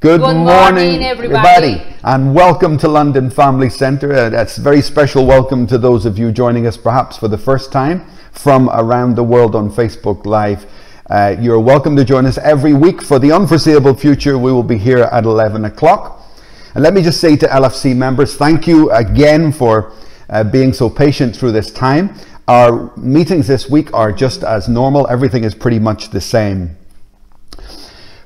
Good, Good morning, morning, everybody. and welcome to London Family Centre. Uh, that's a very special welcome to those of you joining us perhaps for the first time from around the world on Facebook Live. Uh, you're welcome to join us every week for the unforeseeable future. We will be here at 11 o'clock. And let me just say to LFC members, thank you again for uh, being so patient through this time. Our meetings this week are just as normal, everything is pretty much the same.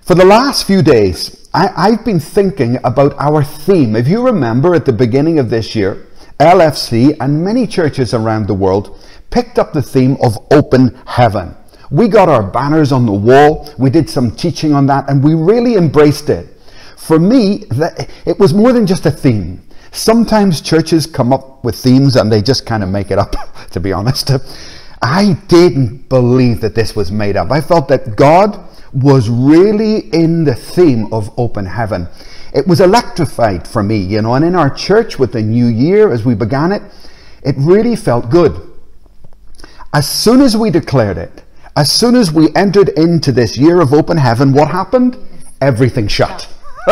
For the last few days, I, have been thinking about our theme. If you remember at the beginning of this year, LFC and many churches around the world picked up the theme of open heaven. We got our banners on the wall, we did some teaching on that, and we really embraced it. For me, it was more than just a theme. Sometimes churches come up with themes and they just kind of make it up, to be honest. I didn't believe that this was made up. I felt that God was really in the theme of open heaven. It was electrified for me, you know, and in our church with the new year as we began it, it really felt good. As soon as we declared it, as soon as we entered into this year of open heaven, what happened? Everything shut.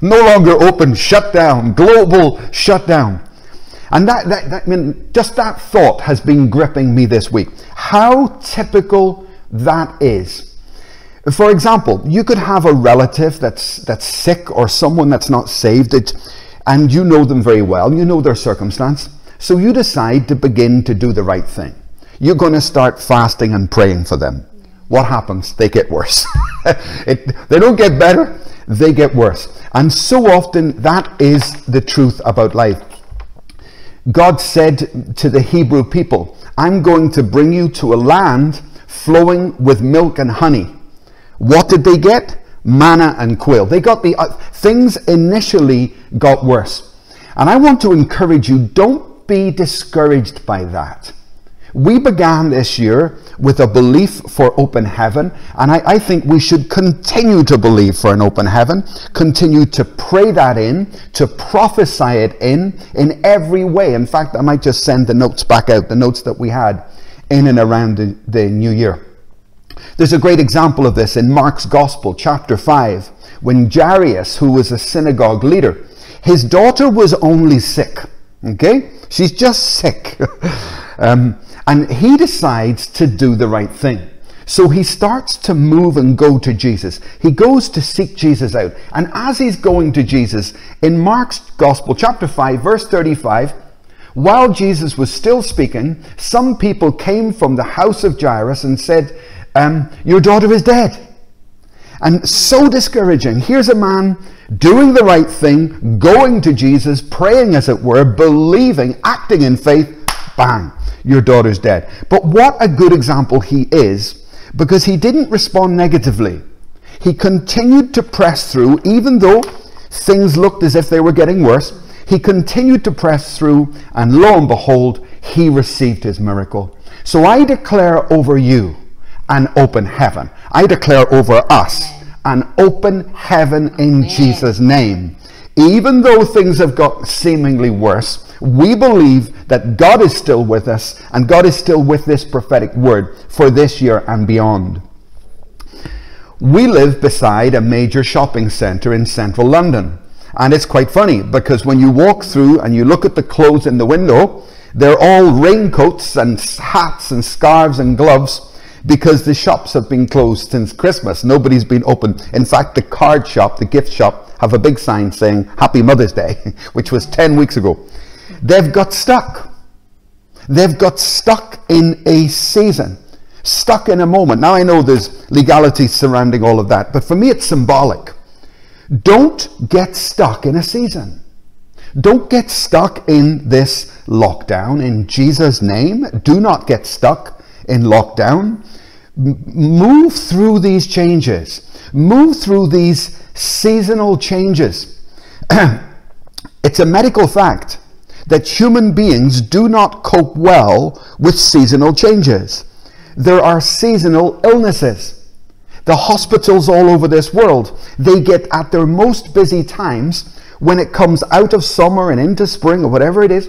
no longer open, shut down, global shutdown. And that, that, that, I mean, just that thought has been gripping me this week. How typical that is for example, you could have a relative that's, that's sick or someone that's not saved, it, and you know them very well, you know their circumstance, so you decide to begin to do the right thing. You're going to start fasting and praying for them. What happens? They get worse. it, they don't get better, they get worse. And so often that is the truth about life. God said to the Hebrew people, I'm going to bring you to a land flowing with milk and honey. What did they get? Manna and quail. They got the uh, things initially got worse. And I want to encourage you don't be discouraged by that. We began this year with a belief for open heaven, and I, I, think we should continue to believe for an open heaven, continue to pray that in, to prophesy it in, in every way. In fact, I might just send the notes back out, the notes that we had in and around the, the new year. There's a great example of this in Mark's Gospel, chapter 5, when Jairus, who was a synagogue leader, his daughter was only sick. Okay? She's just sick. um, and he decides to do the right thing. So he starts to move and go to Jesus. He goes to seek Jesus out. And as he's going to Jesus, in Mark's Gospel, chapter 5, verse 35, while Jesus was still speaking, some people came from the house of Jairus and said, um, Your daughter is dead. And so discouraging. Here's a man doing the right thing, going to Jesus, praying as it were, believing, acting in faith. Bang, your daughter's dead. But what a good example he is because he didn't respond negatively. He continued to press through, even though things looked as if they were getting worse. He continued to press through, and lo and behold, he received his miracle. So I declare over you an open heaven. I declare over us an open heaven in Amen. Jesus' name. Even though things have got seemingly worse, we believe that God is still with us and God is still with this prophetic word for this year and beyond. We live beside a major shopping centre in central London. And it's quite funny because when you walk through and you look at the clothes in the window, they're all raincoats and hats and scarves and gloves because the shops have been closed since Christmas. Nobody's been open. In fact, the card shop, the gift shop, have a big sign saying Happy Mother's Day, which was 10 weeks ago. They've got stuck. They've got stuck in a season, stuck in a moment. Now I know there's legality surrounding all of that, but for me it's symbolic. Don't get stuck in a season. Don't get stuck in this lockdown in Jesus' name. Do not get stuck in lockdown move through these changes, move through these seasonal changes. it's a medical fact that human beings do not cope well with seasonal changes. There are seasonal illnesses. The hospitals all over this world, they get at their most busy times when it comes out of summer and into spring or whatever it is.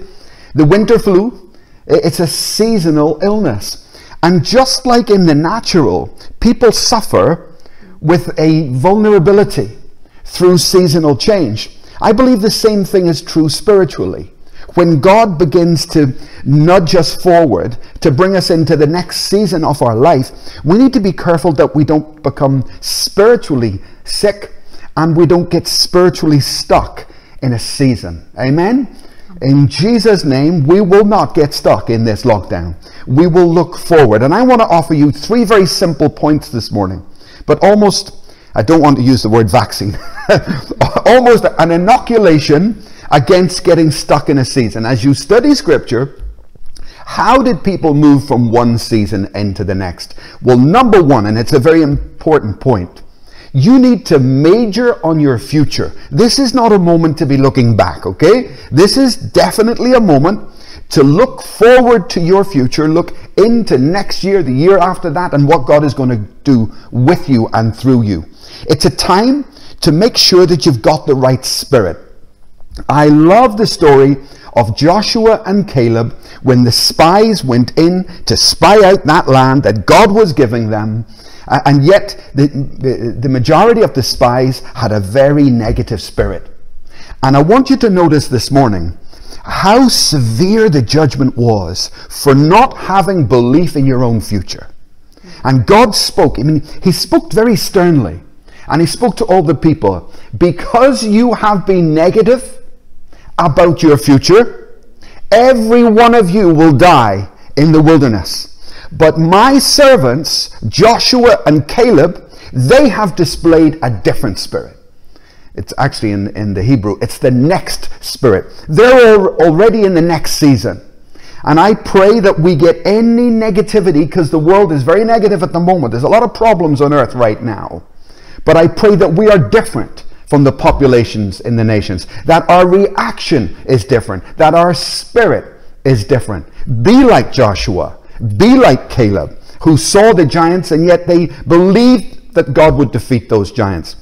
The winter flu, it's a seasonal illness. And just like in the natural, people suffer with a vulnerability through seasonal change. I believe the same thing is true spiritually. When God begins to nudge us forward to bring us into the next season of our life, we need to be careful that we don't become spiritually sick and we don't get spiritually stuck in a season. Amen? In Jesus' name, we will not get stuck in this lockdown. We will look forward. And I want to offer you three very simple points this morning, but almost, I don't want to use the word vaccine, almost an inoculation against getting stuck in a season. As you study scripture, how did people move from one season into the next? Well, number one, and it's a very important point, you need to major on your future. This is not a moment to be looking back, okay? This is definitely a moment to look forward to your future, look into next year, the year after that, and what God is going to do with you and through you. It's a time to make sure that you've got the right spirit. I love the story of Joshua and Caleb when the spies went in to spy out that land that God was giving them and yet, the, the, majority of the spies had a very negative spirit. And I want you to notice this morning how severe the judgment was for not having belief in your own future. And God spoke, I mean, He spoke very sternly. And He spoke to all the people because you have been negative about your future, every one of you will die in the wilderness. But my servants, Joshua and Caleb, they have displayed a different spirit. It's actually in, in the Hebrew, it's the next spirit. They're already in the next season. And I pray that we get any negativity because the world is very negative at the moment. There's a lot of problems on earth right now. But I pray that we are different from the populations in the nations, that our reaction is different, that our spirit is different. Be like Joshua. Be like Caleb, who saw the giants and yet they believed that God would defeat those giants.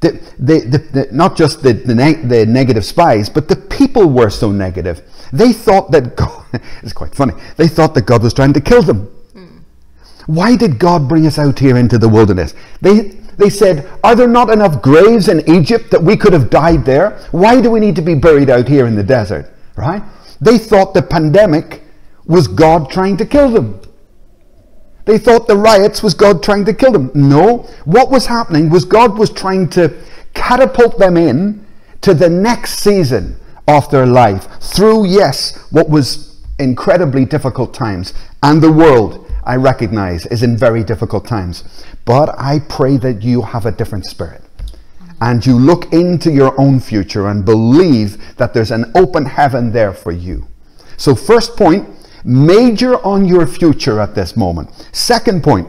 The, the, the, not just the, the, negative spies, but the people were so negative. They thought that God, it's quite funny, they thought that God was trying to kill them. Mm. Why did God bring us out here into the wilderness? They, they said, Are there not enough graves in Egypt that we could have died there? Why do we need to be buried out here in the desert? Right? They thought the pandemic was God trying to kill them. They thought the riots was God trying to kill them. No, what was happening was God was trying to catapult them in to the next season of their life through, yes, what was incredibly difficult times. And the world, I recognize, is in very difficult times. But I pray that you have a different spirit and you look into your own future and believe that there's an open heaven there for you. So, first point, Major on your future at this moment. Second point,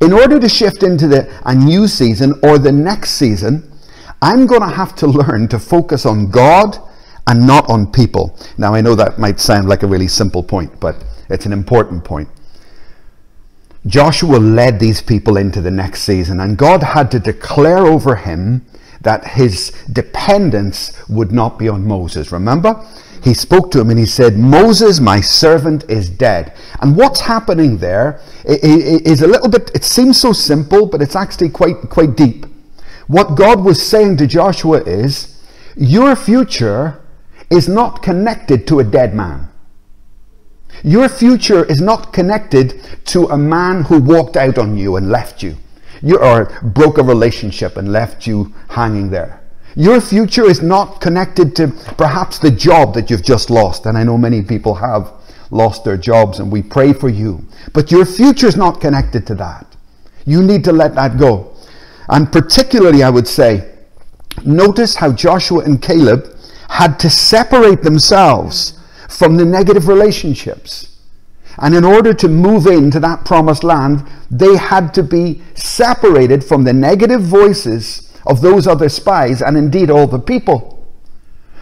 in order to shift into the, a new season or the next season, I'm going to have to learn to focus on God and not on people. Now, I know that might sound like a really simple point, but it's an important point. Joshua led these people into the next season, and God had to declare over him that his dependence would not be on Moses. Remember? he spoke to him and he said, Moses, my servant, is dead. And what's happening there is a little bit, it seems so simple, but it's actually quite, quite deep. What God was saying to Joshua is, Your future is not connected to a dead man. Your future is not connected to a man who walked out on you and left you, you or broke a relationship and left you hanging there. Your future is not connected to perhaps the job that you've just lost. And I know many people have lost their jobs and we pray for you. But your future is not connected to that. You need to let that go. And particularly, I would say, notice how Joshua and Caleb had to separate themselves from the negative relationships. And in order to move into that promised land, they had to be separated from the negative voices of those other spies and indeed all the people.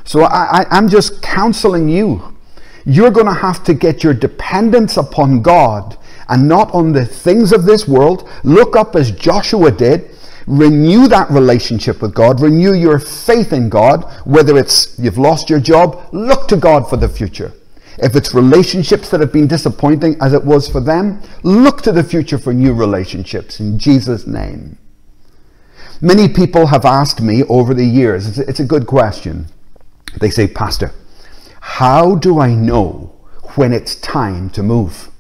So I, am just counseling you. You're going to have to get your dependence upon God and not on the things of this world. Look up as Joshua did. Renew that relationship with God. Renew your faith in God. Whether it's you've lost your job, look to God for the future. If it's relationships that have been disappointing as it was for them, look to the future for new relationships in Jesus' name. Many people have asked me over the years, it's a, good question. They say, Pastor, how do I know when it's time to move?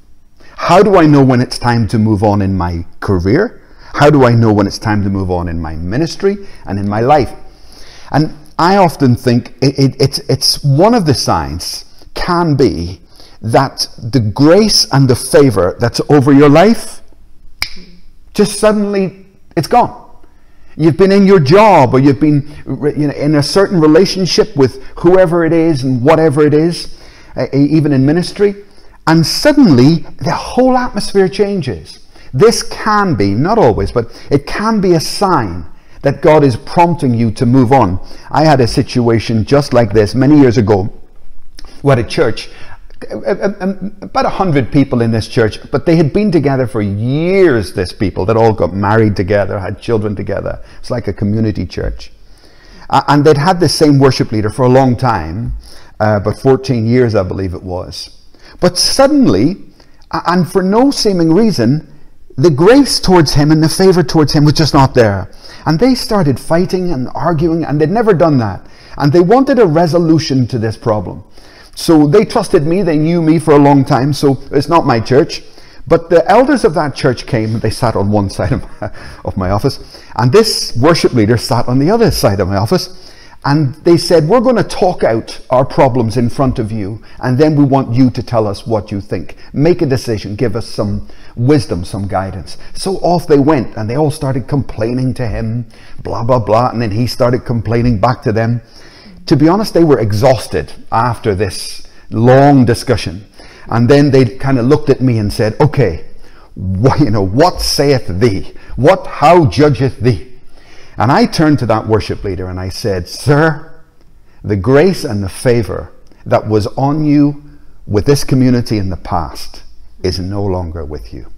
How do I know when it's time to move on in my career? How do I know when it's time to move on in my ministry and in my life? And I often think it, it, it's, it's one of the signs can be that the grace and the favor that's over your life just suddenly it's gone. You've been in your job or you've been you know, in a certain relationship with whoever it is and whatever it is, uh, even in ministry, and suddenly the whole atmosphere changes. This can be, not always, but it can be a sign that God is prompting you to move on. I had a situation just like this many years ago. We had a church about a hundred people in this church, but they had been together for years. This people that all got married together, had children together. It's like a community church, uh, and they'd had the same worship leader for a long time, uh, about 14 years, I believe it was. But suddenly, and for no seeming reason, the grace towards him and the favor towards him was just not there. And they started fighting and arguing, and they'd never done that. And they wanted a resolution to this problem. So they trusted me, they knew me for a long time, so it's not my church. But the elders of that church came they sat on one side of my, of my office, and this worship leader sat on the other side of my office. And they said, We're going to talk out our problems in front of you, and then we want you to tell us what you think. Make a decision, give us some wisdom, some guidance. So off they went, and they all started complaining to him, blah, blah, blah. And then he started complaining back to them to be honest, they were exhausted after this long discussion. And then they kind of looked at me and said, okay, what, you know, what saith thee? What, how judgeth thee? And I turned to that worship leader and I said, sir, the grace and the favor that was on you with this community in the past is no longer with you.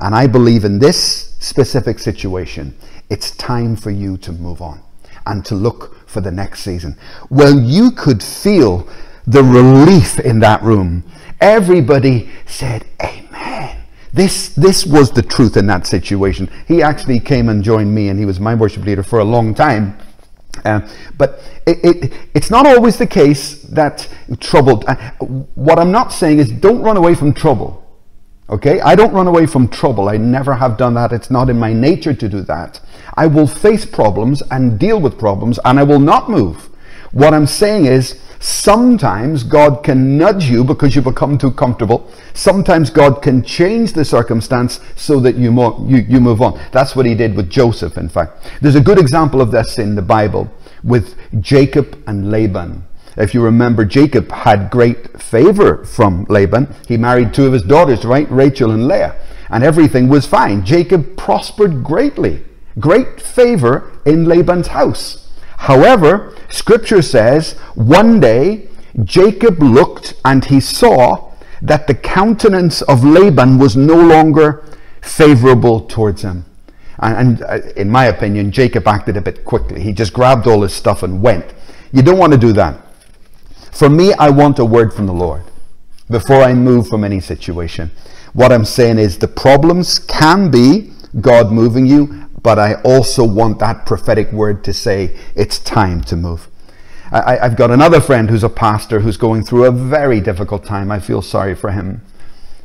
And I believe in this specific situation, it's time for you to move on and to look for the next season. Well, you could feel the relief in that room. Everybody said, Amen. This, this was the truth in that situation. He actually came and joined me, and he was my worship leader for a long time. Uh, but it, it, it's not always the case that troubled. Uh, what I'm not saying is don't run away from trouble. Okay? I don't run away from trouble. I never have done that. It's not in my nature to do that. I will face problems and deal with problems and I will not move. What I'm saying is, sometimes God can nudge you because you become too comfortable. Sometimes God can change the circumstance so that you, mo- you, you move on. That's what he did with Joseph, in fact. There's a good example of this in the Bible with Jacob and Laban. If you remember, Jacob had great favor from Laban. He married two of his daughters, right? Rachel and Leah. And everything was fine. Jacob prospered greatly great favor in Laban's house. However, scripture says one day Jacob looked and he saw that the countenance of Laban was no longer favorable towards him. And, and uh, in my opinion, Jacob acted a bit quickly. He just grabbed all his stuff and went. You don't want to do that. For me, I want a word from the Lord before I move from any situation. What I'm saying is the problems can be God moving you but I also want that prophetic word to say it's time to move. I, have got another friend who's a pastor who's going through a very difficult time. I feel sorry for him.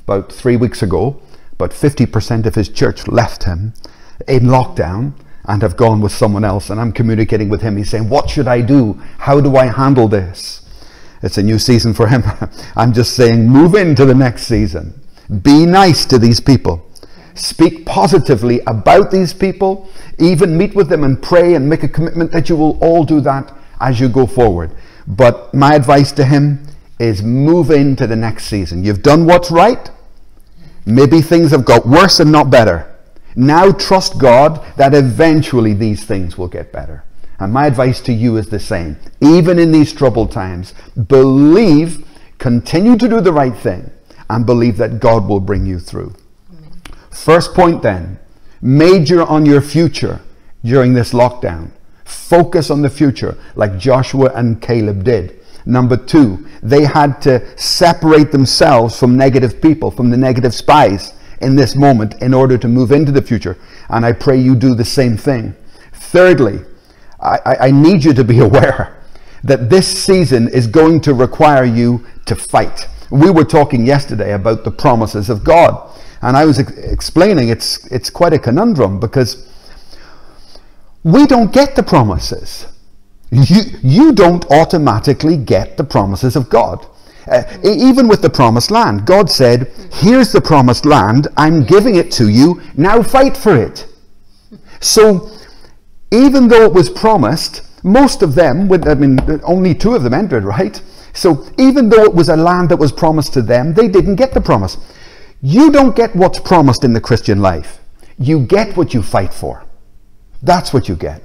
About three weeks ago, about 50% of his church left him in lockdown and have gone with someone else. And I'm communicating with him. He's saying, What should I do? How do I handle this? It's a new season for him. I'm just saying, move into the next season. Be nice to these people speak positively about these people, even meet with them and pray and make a commitment that you will all do that as you go forward. But my advice to him is move into the next season. You've done what's right. Maybe things have got worse and not better. Now trust God that eventually these things will get better. And my advice to you is the same. Even in these troubled times, believe, continue to do the right thing, and believe that God will bring you through. First point then, major on your future during this lockdown. Focus on the future like Joshua and Caleb did. Number two, they had to separate themselves from negative people, from the negative spies in this moment in order to move into the future. And I pray you do the same thing. Thirdly, I, I need you to be aware that this season is going to require you to fight. We were talking yesterday about the promises of God, and I was ex- explaining it's, it's quite a conundrum because we don't get the promises. You, you don't automatically get the promises of God. Uh, even with the promised land, God said, Here's the promised land, I'm giving it to you, now fight for it. So, even though it was promised, most of them, I mean, only two of them entered, right? So, even though it was a land that was promised to them, they didn't get the promise. You don't get what's promised in the Christian life, you get what you fight for. That's what you get.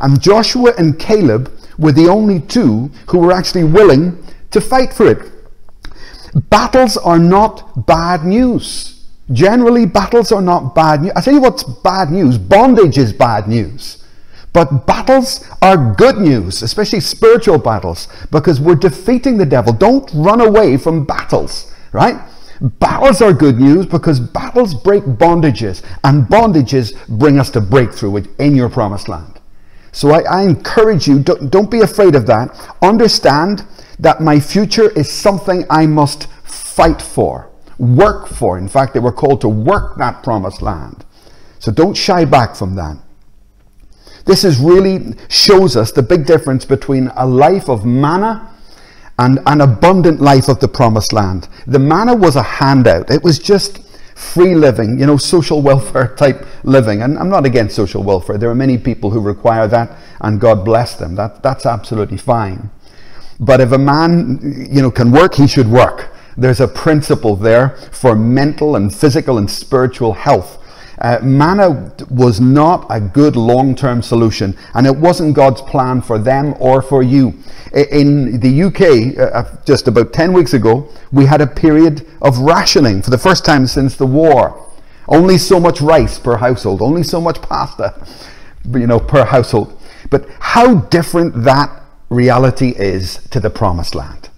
And Joshua and Caleb were the only two who were actually willing to fight for it. Battles are not bad news. Generally, battles are not bad news. I tell you what's bad news bondage is bad news. But battles are good news, especially spiritual battles, because we're defeating the devil. Don't run away from battles, right? Battles are good news because battles break bondages, and bondages bring us to breakthrough in your promised land. So I, I encourage you, don't, don't be afraid of that. Understand that my future is something I must fight for, work for. In fact, they were called to work that promised land. So don't shy back from that. This is really shows us the big difference between a life of manna and an abundant life of the promised land. The manna was a handout. It was just free living, you know, social welfare type living. And I'm not against social welfare. There are many people who require that, and God bless them. That, that's absolutely fine. But if a man, you know, can work, he should work. There's a principle there for mental and physical and spiritual health uh, manna was not a good long term solution, and it wasn't God's plan for them or for you. In the UK, uh, uh, just about 10 weeks ago, we had a period of rationing for the first time since the war. Only so much rice per household, only so much pasta, you know, per household. But how different that reality is to the promised land.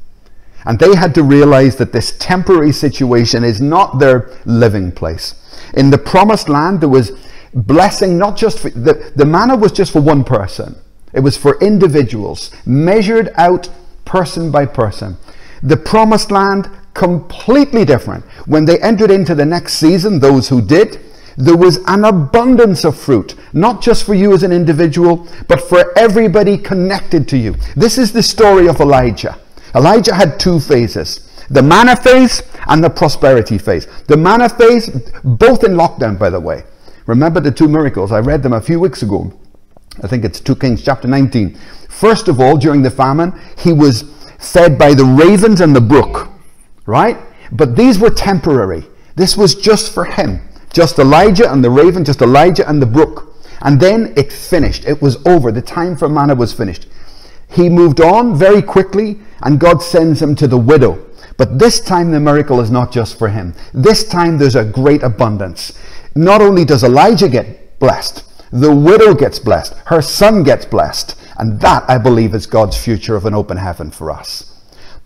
And they had to realize that this temporary situation is not their living place. In the promised land, there was blessing not just for the, the manna was just for one person, it was for individuals, measured out person by person. The promised land, completely different. When they entered into the next season, those who did, there was an abundance of fruit, not just for you as an individual, but for everybody connected to you. This is the story of Elijah. Elijah had two phases the manna phase and the prosperity phase. The manna phase, both in lockdown, by the way. Remember the two miracles? I read them a few weeks ago. I think it's 2 Kings chapter 19. First of all, during the famine, he was fed by the ravens and the brook, right? But these were temporary. This was just for him. Just Elijah and the raven, just Elijah and the brook. And then it finished. It was over. The time for manna was finished. He moved on very quickly, and God sends him to the widow. But this time the miracle is not just for him. This time there's a great abundance. Not only does Elijah get blessed, the widow gets blessed, her son gets blessed. And that, I believe, is God's future of an open heaven for us.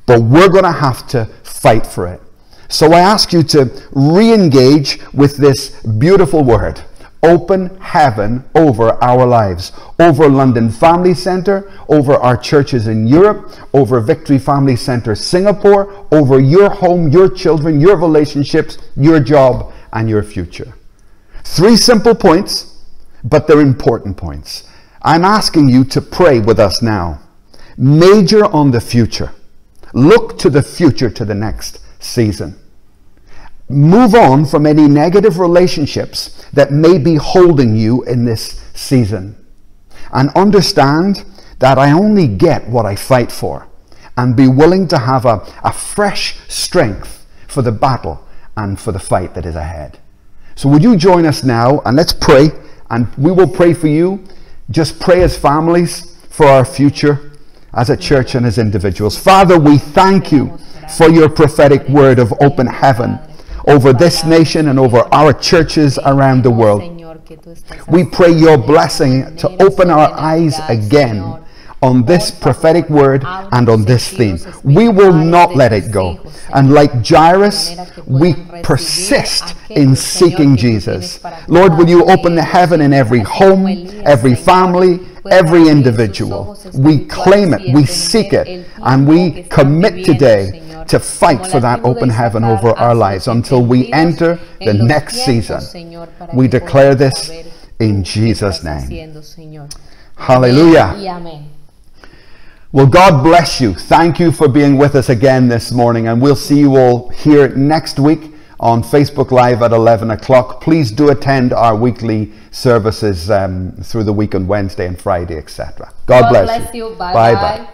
But we're going to have to fight for it. So I ask you to re engage with this beautiful word open heaven over our lives, over London Family Centre, over our churches in Europe, over Victory Family Centre Singapore, over your home, your children, your relationships, your job, and your future. Three simple points, but they're important points. I'm asking you to pray with us now. Major on the future. Look to the future, to the next season. Move on from any negative relationships that may be holding you in this season. And understand that I only get what I fight for. And be willing to have a, a fresh strength for the battle and for the fight that is ahead. So, would you join us now and let's pray? And we will pray for you. Just pray as families for our future, as a church and as individuals. Father, we thank you for your prophetic word of open heaven over this nation and over our churches around the world. We pray your blessing to open our eyes again on this prophetic word and on this theme. We will not let it go. And like Jairus, we persist in seeking Jesus. Lord, will you open the heaven in every home, every family, every individual? We claim it, we seek it, and we commit today to fight for that open heaven over our lives until we enter the next season. We declare this in Jesus' name. Hallelujah. Well, God bless you. Thank you for being with us again this morning, and we'll see you all here next week on Facebook Live at 11 o'clock. Please do attend our weekly services um, through the week on Wednesday and Friday, etc. God, God bless, bless, you. you. Bye bye. bye.